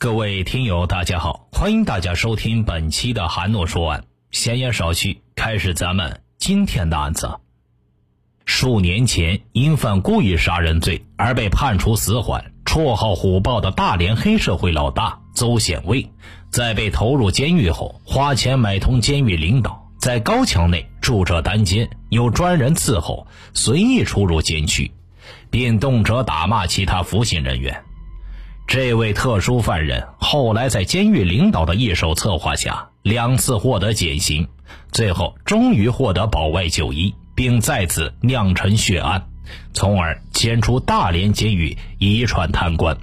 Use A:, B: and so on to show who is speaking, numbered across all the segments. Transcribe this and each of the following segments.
A: 各位听友，大家好，欢迎大家收听本期的韩诺说案。闲言少叙，开始咱们今天的案子。数年前，因犯故意杀人罪而被判处死缓，绰号“虎豹”的大连黑社会老大邹显卫，在被投入监狱后，花钱买通监狱领导，在高墙内住着单间，有专人伺候，随意出入监区，并动辄打骂其他服刑人员。这位特殊犯人后来在监狱领导的一手策划下，两次获得减刑，最后终于获得保外就医，并再次酿成血案，从而牵出大连监狱遗传贪官。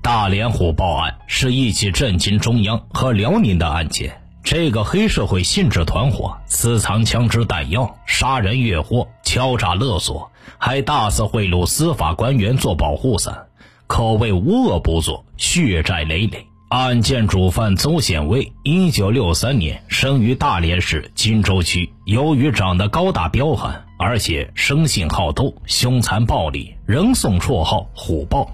A: 大连虎豹案是一起震惊中央和辽宁的案件。这个黑社会性质团伙私藏枪支弹药，杀人越货，敲诈勒索，还大肆贿赂司法官员做保护伞。可谓无恶不作，血债累累。案件主犯邹显卫，一九六三年生于大连市金州区。由于长得高大彪悍，而且生性好斗、凶残暴力，仍送绰号“虎豹”。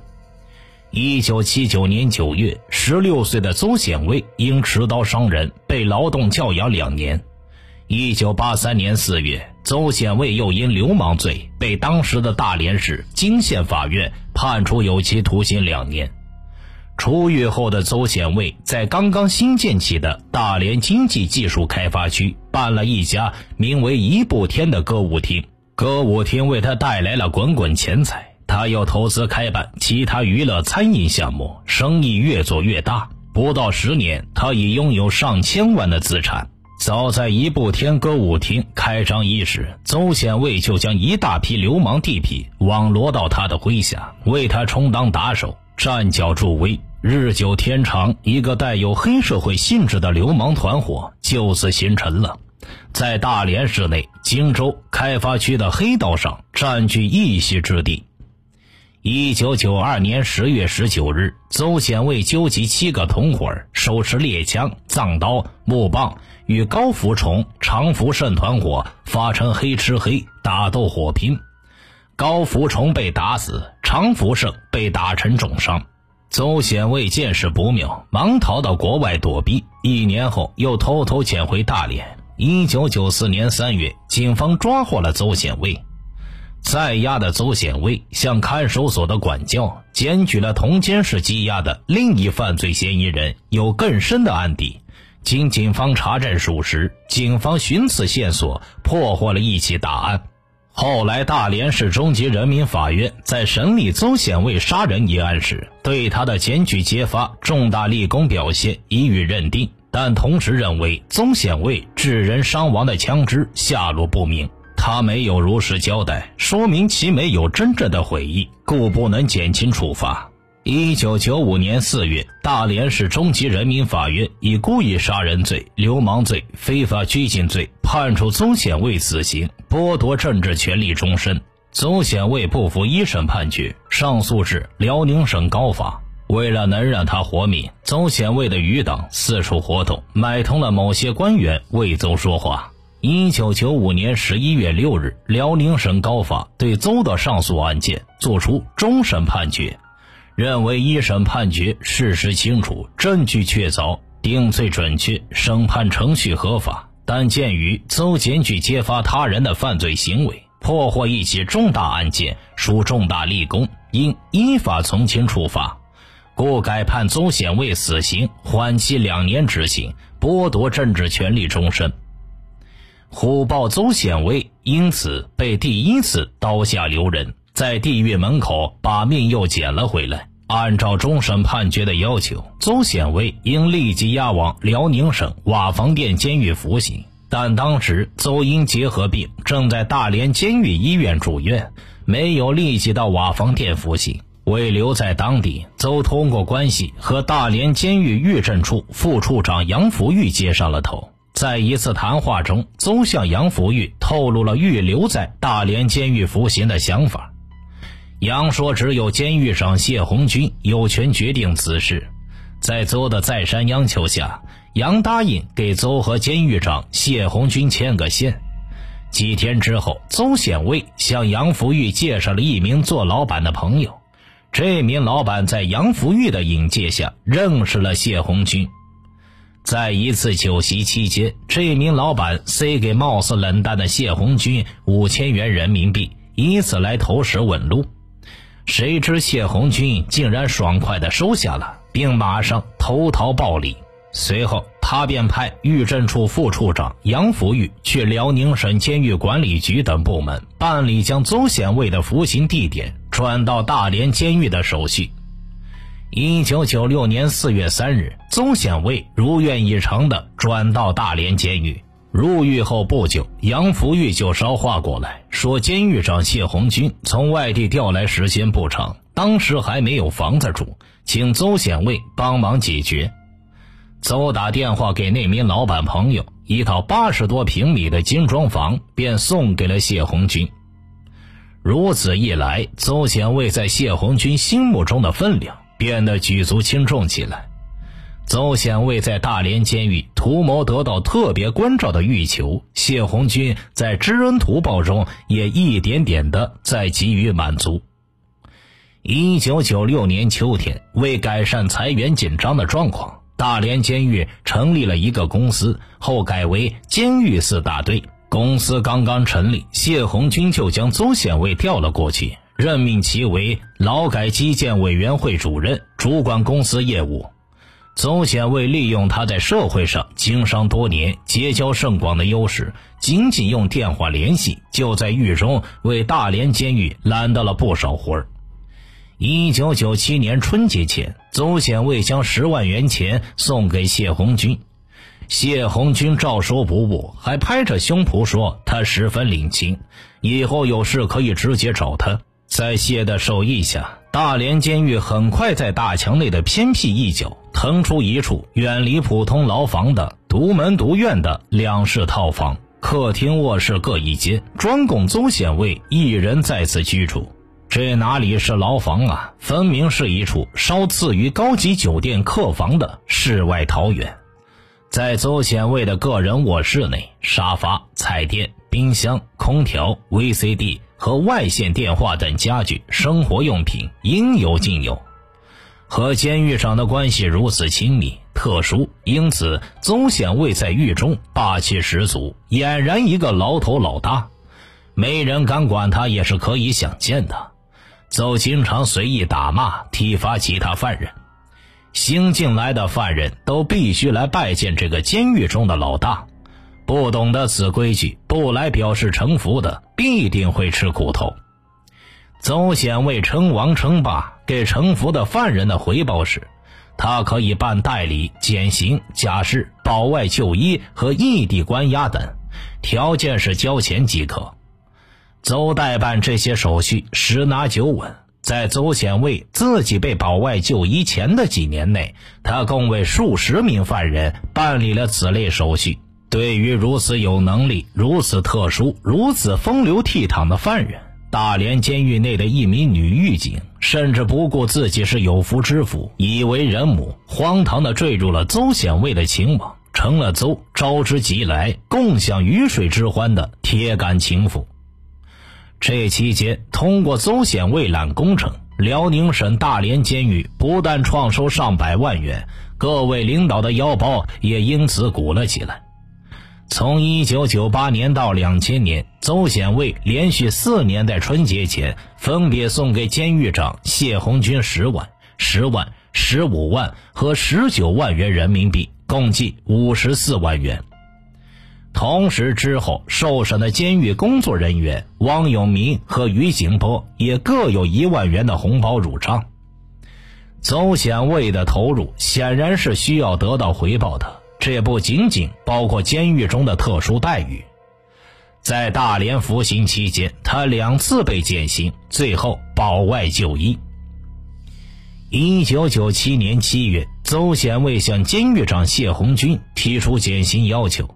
A: 一九七九年九月，十六岁的邹显卫因持刀伤人，被劳动教养两年。一九八三年四月，邹显卫又因流氓罪被当时的大连市金县法院判处有期徒刑两年。出狱后的邹显卫在刚刚新建起的大连经济技术开发区办了一家名为“一步天”的歌舞厅，歌舞厅为他带来了滚滚钱财。他又投资开办其他娱乐餐饮项目，生意越做越大。不到十年，他已拥有上千万的资产。早在一步天歌舞厅开张伊始，邹显卫就将一大批流氓地痞网罗到他的麾下，为他充当打手，站脚助威。日久天长，一个带有黑社会性质的流氓团伙就此形成了，在大连市内荆州开发区的黑道上占据一席之地。一九九二年十月十九日，邹显卫纠集七个同伙，手持猎枪、藏刀、木棒，与高福崇、常福胜团伙发生黑吃黑、打斗火拼。高福崇被打死，常福胜被打成重伤。邹显卫见势不妙，忙逃到国外躲避。一年后，又偷偷潜回大连。一九九四年三月，警方抓获了邹显卫。在押的邹显卫向看守所的管教，检举了同监室羁押的另一犯罪嫌疑人有更深的案底。经警方查证属实，警方寻此线索破获了一起大案。后来，大连市中级人民法院在审理邹显卫杀人一案时，对他的检举揭发、重大立功表现予以认定，但同时认为邹显卫致人伤亡的枪支下落不明。他没有如实交代，说明其没有真正的悔意，故不能减轻处罚。一九九五年四月，大连市中级人民法院以故意杀人罪、流氓罪、非法拘禁罪判处邹显卫死刑，剥夺政治权利终身。邹显卫不服一审判决，上诉至辽宁省高法。为了能让他活命，邹显卫的余党四处活动，买通了某些官员为邹说话。一九九五年十一月六日，辽宁省高法对邹的上诉案件作出终审判决，认为一审判决事实清楚，证据确凿，定罪准确，审判程序合法。但鉴于邹检举揭发他人的犯罪行为，破获一起重大案件，属重大立功，应依法从轻处罚，故改判邹显卫死刑，缓期两年执行，剥夺政治权利终身。虎豹邹显卫因此被第一次刀下留人，在地狱门口把命又捡了回来。按照终审判决的要求，邹显威应立即押往辽宁省瓦房店监狱服刑。但当时邹因结核病，正在大连监狱医院住院，没有立即到瓦房店服刑。为留在当地，邹通过关系和大连监狱狱政处副处长杨福玉接上了头。在一次谈话中，邹向杨福玉透露了欲留在大连监狱服刑的想法。杨说：“只有监狱长谢红军有权决定此事。”在邹的再三央求下，杨答应给邹和监狱长谢红军牵个线。几天之后，邹显卫向杨福玉介绍了一名做老板的朋友，这名老板在杨福玉的引介下认识了谢红军。在一次酒席期间，这名老板塞给貌似冷淡的谢红军五千元人民币，以此来投石问路。谁知谢红军竟然爽快地收下了，并马上投桃报李。随后，他便派狱政处副处长杨福玉去辽宁省监狱管理局等部门办理将邹显卫的服刑地点转到大连监狱的手续。一九九六年四月三日，邹显卫如愿以偿地转到大连监狱。入狱后不久，杨福玉就捎话过来，说监狱长谢红军从外地调来时间不长，当时还没有房子住，请邹显卫帮忙解决。邹打电话给那名老板朋友，一套八十多平米的精装房便送给了谢红军。如此一来，邹显卫在谢红军心目中的分量变得举足轻重起来。邹显卫在大连监狱图谋得到特别关照的欲求，谢红军在知恩图报中也一点点的在给予满足。一九九六年秋天，为改善裁员紧张的状况，大连监狱成立了一个公司，后改为监狱四大队。公司刚刚成立，谢红军就将邹显卫调了过去，任命其为劳改基建委员会主任，主管公司业务。邹显卫利用他在社会上经商多年、结交甚广的优势，仅仅用电话联系，就在狱中为大连监狱揽到了不少活儿。一九九七年春节前，邹显卫将十万元钱送给谢红军，谢红军照收不误，还拍着胸脯说他十分领情，以后有事可以直接找他。在谢的授意下。大连监狱很快在大墙内的偏僻一角腾出一处远离普通牢房的独门独院的两室套房，客厅、卧室各一间，专供邹显卫一人在此居住。这哪里是牢房啊，分明是一处稍次于高级酒店客房的世外桃源。在邹显卫的个人卧室内，沙发、彩电、冰箱、空调、VCD。和外线电话等家具、生活用品应有尽有，和监狱长的关系如此亲密、特殊，因此邹显卫在狱中霸气十足，俨然一个牢头老大，没人敢管他也是可以想见的。邹经常随意打骂、体罚其他犯人，新进来的犯人都必须来拜见这个监狱中的老大。不懂得此规矩，不来表示臣服的，必定会吃苦头。邹显卫称王称霸，给臣服的犯人的回报是，他可以办代理、减刑、假释、保外就医和异地关押等，条件是交钱即可。邹代办这些手续十拿九稳。在邹显卫自己被保外就医前的几年内，他共为数十名犯人办理了此类手续。对于如此有能力、如此特殊、如此风流倜傥的犯人，大连监狱内的一名女狱警甚至不顾自己是有夫之妇、已为人母，荒唐地坠入了邹显卫的情网，成了邹招之即来、共享鱼水之欢的铁杆情妇。这期间，通过邹显卫揽工程，辽宁省大连监狱不但创收上百万元，各位领导的腰包也因此鼓了起来。从一九九八年到两千年，邹显卫连续四年在春节前分别送给监狱长谢红军十万、十万、十五万和十九万元人民币，共计五十四万元。同时，之后受审的监狱工作人员汪永明和于景波也各有一万元的红包入账。邹显卫的投入显然是需要得到回报的。这不仅仅包括监狱中的特殊待遇，在大连服刑期间，他两次被减刑，最后保外就医。一九九七年七月，邹显卫向监狱长谢红军提出减刑要求。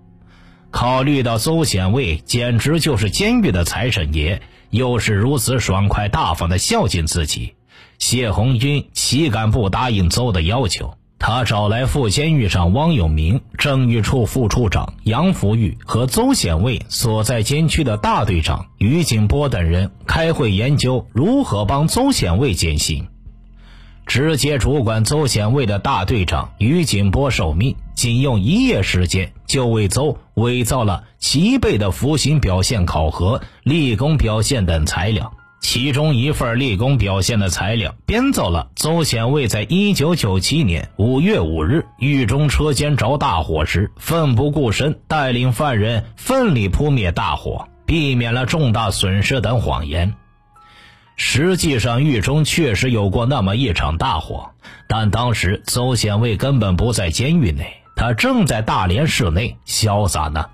A: 考虑到邹显卫简直就是监狱的财神爷，又是如此爽快大方的孝敬自己，谢红军岂敢不答应邹的要求？他找来副监狱长汪永明、政狱处副处长杨福玉和邹显卫所在监区的大队长于景波等人开会研究如何帮邹显卫减刑。直接主管邹显卫的大队长于景波受命，仅用一夜时间就为邹伪造了齐备的服刑表现考核、立功表现等材料。其中一份立功表现的材料，编造了邹显卫在一九九七年五月五日狱中车间着大火时，奋不顾身带领犯人奋力扑灭大火，避免了重大损失等谎言。实际上，狱中确实有过那么一场大火，但当时邹显卫根本不在监狱内，他正在大连市内潇洒呢。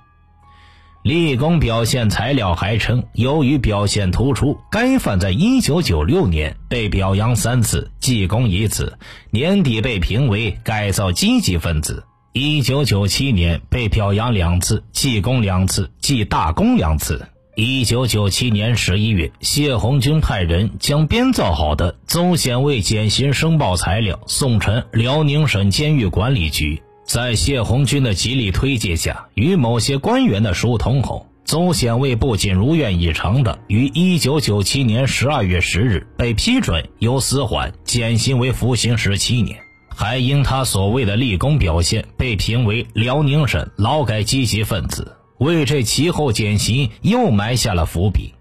A: 立功表现材料还称，由于表现突出，该犯在一九九六年被表扬三次，记功一次，年底被评为改造积极分子；一九九七年被表扬两次，记功两次，记大功两次。一九九七年十一月，谢红军派人将编造好的邹显卫减刑申报材料送呈辽宁省监狱管理局。在谢红军的极力推荐下，与某些官员的疏通后，邹显卫不仅如愿以偿的于一九九七年十二月十日被批准由死缓减刑为服刑十七年，还因他所谓的立功表现被评为辽宁省劳改积极分子，为这其后减刑又埋下了伏笔。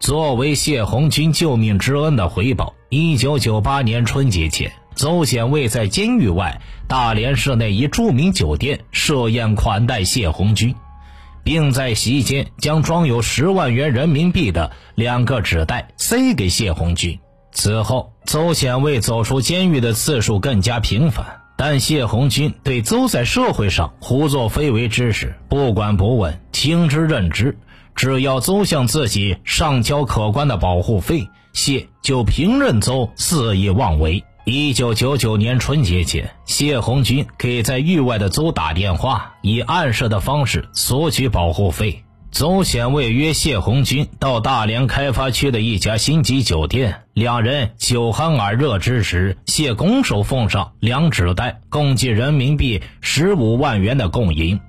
A: 作为谢红军救命之恩的回报，一九九八年春节前。邹显卫在监狱外大连市内一著名酒店设宴款待谢红军，并在席间将装有十万元人民币的两个纸袋塞给谢红军。此后，邹显卫走出监狱的次数更加频繁，但谢红军对邹在社会上胡作非为之事不管不问，听之任之。只要邹向自己上交可观的保护费，谢就平任邹肆意妄为。一九九九年春节前，谢红军给在狱外的邹打电话，以暗示的方式索取保护费。邹显卫约谢红军到大连开发区的一家星级酒店，两人酒酣耳热之时，谢拱手奉上两纸袋，共计人民币十五万元的供银，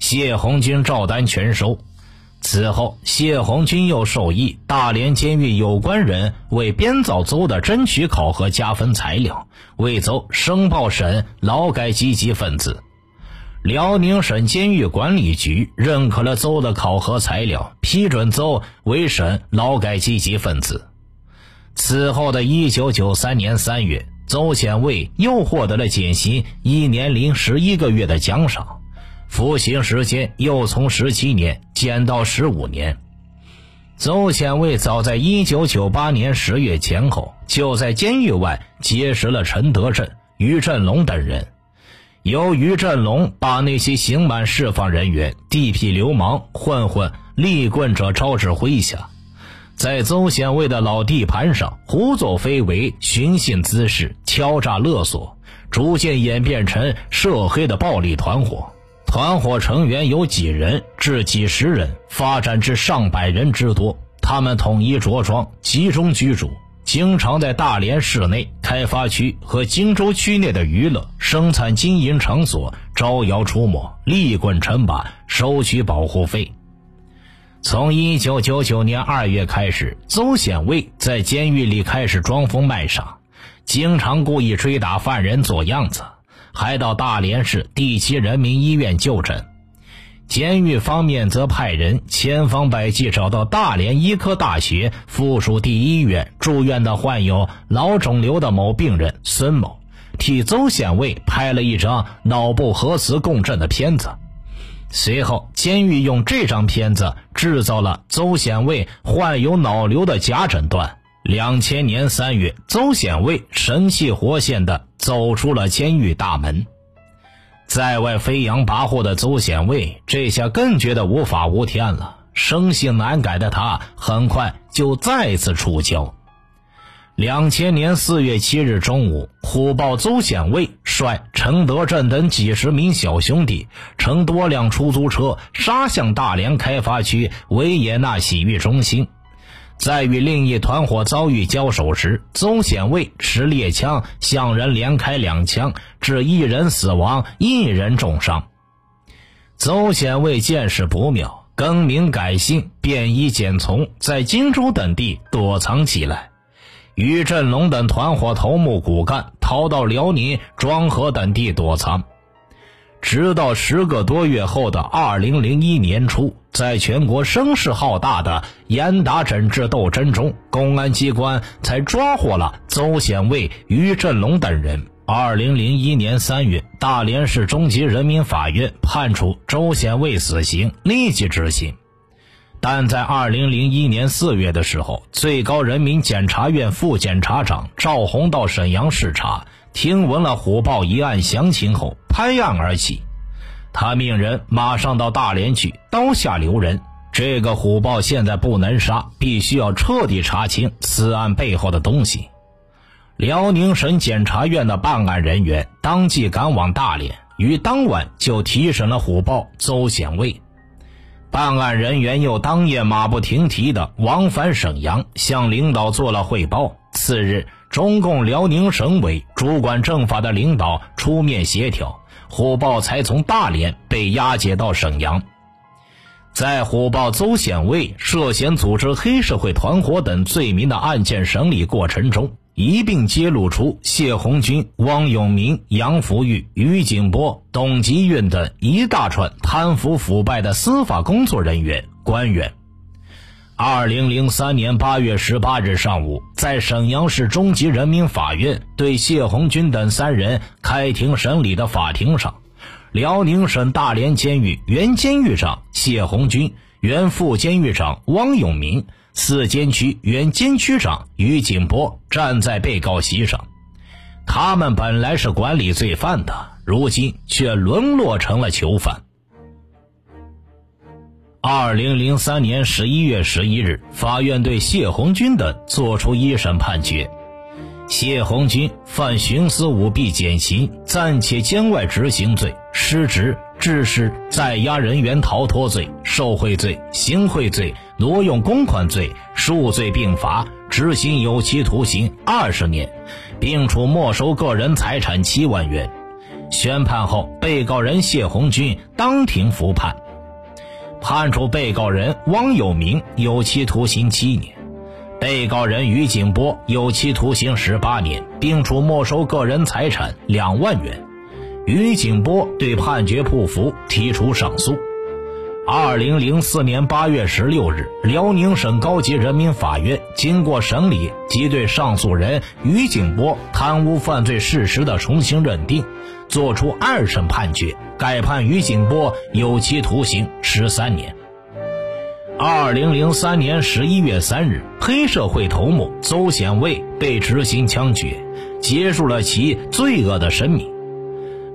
A: 谢红军照单全收。此后，谢红军又授意大连监狱有关人为编造邹的争取考核加分材料，为邹申报审劳改积极分子。辽宁省监狱管理局认可了邹的考核材料，批准邹为省劳改积极分子。此后的一九九三年三月，邹显卫又获得了减刑一年零十一个月的奖赏。服刑时间又从十七年减到十五年。邹显卫早在一九九八年十月前后就在监狱外结识了陈德振、于振龙等人。由于振龙把那些刑满释放人员、地痞流氓、混混、立棍者招至麾下，在邹显卫的老地盘上胡作非为、寻衅滋事、敲诈勒索，逐渐演变成涉黑的暴力团伙。团伙成员有几人至几十人，发展至上百人之多。他们统一着装，集中居住，经常在大连市内开发区和荆州区内的娱乐、生产经营场所招摇出没，立棍称把，收取保护费。从一九九九年二月开始，邹显卫在监狱里开始装疯卖傻，经常故意追打犯人做样子。还到大连市第七人民医院就诊，监狱方面则派人千方百计找到大连医科大学附属第一医院住院的患有脑肿瘤的某病人孙某，替邹显卫拍了一张脑部核磁共振的片子。随后，监狱用这张片子制造了邹显卫患有脑瘤的假诊断。两千年三月，邹显卫神气活现地走出了监狱大门。在外飞扬跋扈的邹显卫，这下更觉得无法无天了。生性难改的他，很快就再次出郊。两千年四月七日中午，虎豹邹显卫率陈德正等几十名小兄弟，乘多辆出租车杀向大连开发区维也纳洗浴中心。在与另一团伙遭遇交手时，邹显卫持猎枪向人连开两枪，致一人死亡，一人重伤。邹显卫见势不妙，更名改姓，便衣简从，在荆州等地躲藏起来。于振龙等团伙头目骨干逃到辽宁庄河等地躲藏。直到十个多月后的二零零一年初，在全国声势浩大的严打整治斗争中，公安机关才抓获了邹显卫、于振龙等人。二零零一年三月，大连市中级人民法院判处周显卫死刑，立即执行。但在二零零一年四月的时候，最高人民检察院副检察长赵红到沈阳视察，听闻了虎豹一案详情后，拍案而起。他命人马上到大连去，刀下留人。这个虎豹现在不能杀，必须要彻底查清此案背后的东西。辽宁省检察院的办案人员当即赶往大连，于当晚就提审了虎豹邹显卫。办案人员又当夜马不停蹄地往返沈阳，向领导做了汇报。次日，中共辽宁省委主管政法的领导出面协调，虎豹才从大连被押解到沈阳。在虎豹邹显卫涉嫌组织黑社会团伙等罪名的案件审理过程中，一并揭露出谢红军、汪永明、杨福玉、于景波、董吉运等一大串贪腐腐败的司法工作人员官员。二零零三年八月十八日上午，在沈阳市中级人民法院对谢红军等三人开庭审理的法庭上，辽宁省大连监狱原监狱长谢红军、原副监狱长汪永明。四监区原监区长于景波站在被告席上，他们本来是管理罪犯的，如今却沦落成了囚犯。二零零三年十一月十一日，法院对谢红军等作出一审判决。谢红军犯徇私舞弊减刑、暂且监外执行罪、失职。致使在押人员逃脱罪、受贿罪、行贿罪、挪用公款罪数罪并罚，执行有期徒刑二十年，并处没收个人财产七万元。宣判后，被告人谢红军当庭服判，判处被告人汪有明有期徒刑七年，被告人于景波有期徒刑十八年，并处没收个人财产两万元。于景波对判决不服，提出上诉。二零零四年八月十六日，辽宁省高级人民法院经过审理及对上诉人于景波贪污犯罪事实的重新认定，作出二审判决，改判于景波有期徒刑十三年。二零零三年十一月三日，黑社会头目邹显卫被执行枪决，结束了其罪恶的生命。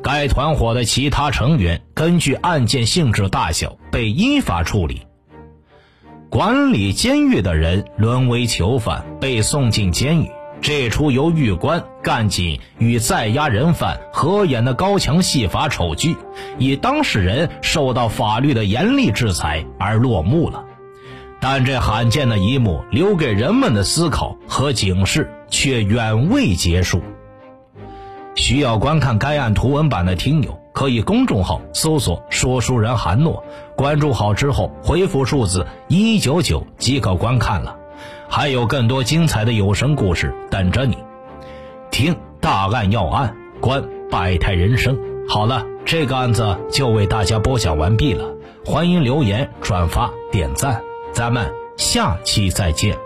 A: 该团伙的其他成员根据案件性质大小被依法处理。管理监狱的人沦为囚犯，被送进监狱。这出由狱官、干警与在押人犯合演的高墙戏法丑剧，以当事人受到法律的严厉制裁而落幕了。但这罕见的一幕留给人们的思考和警示却远未结束。需要观看该案图文版的听友，可以公众号搜索“说书人韩诺”，关注好之后回复数字一九九即可观看了。还有更多精彩的有声故事等着你，听大案要案，观百态人生。好了，这个案子就为大家播讲完毕了，欢迎留言、转发、点赞，咱们下期再见。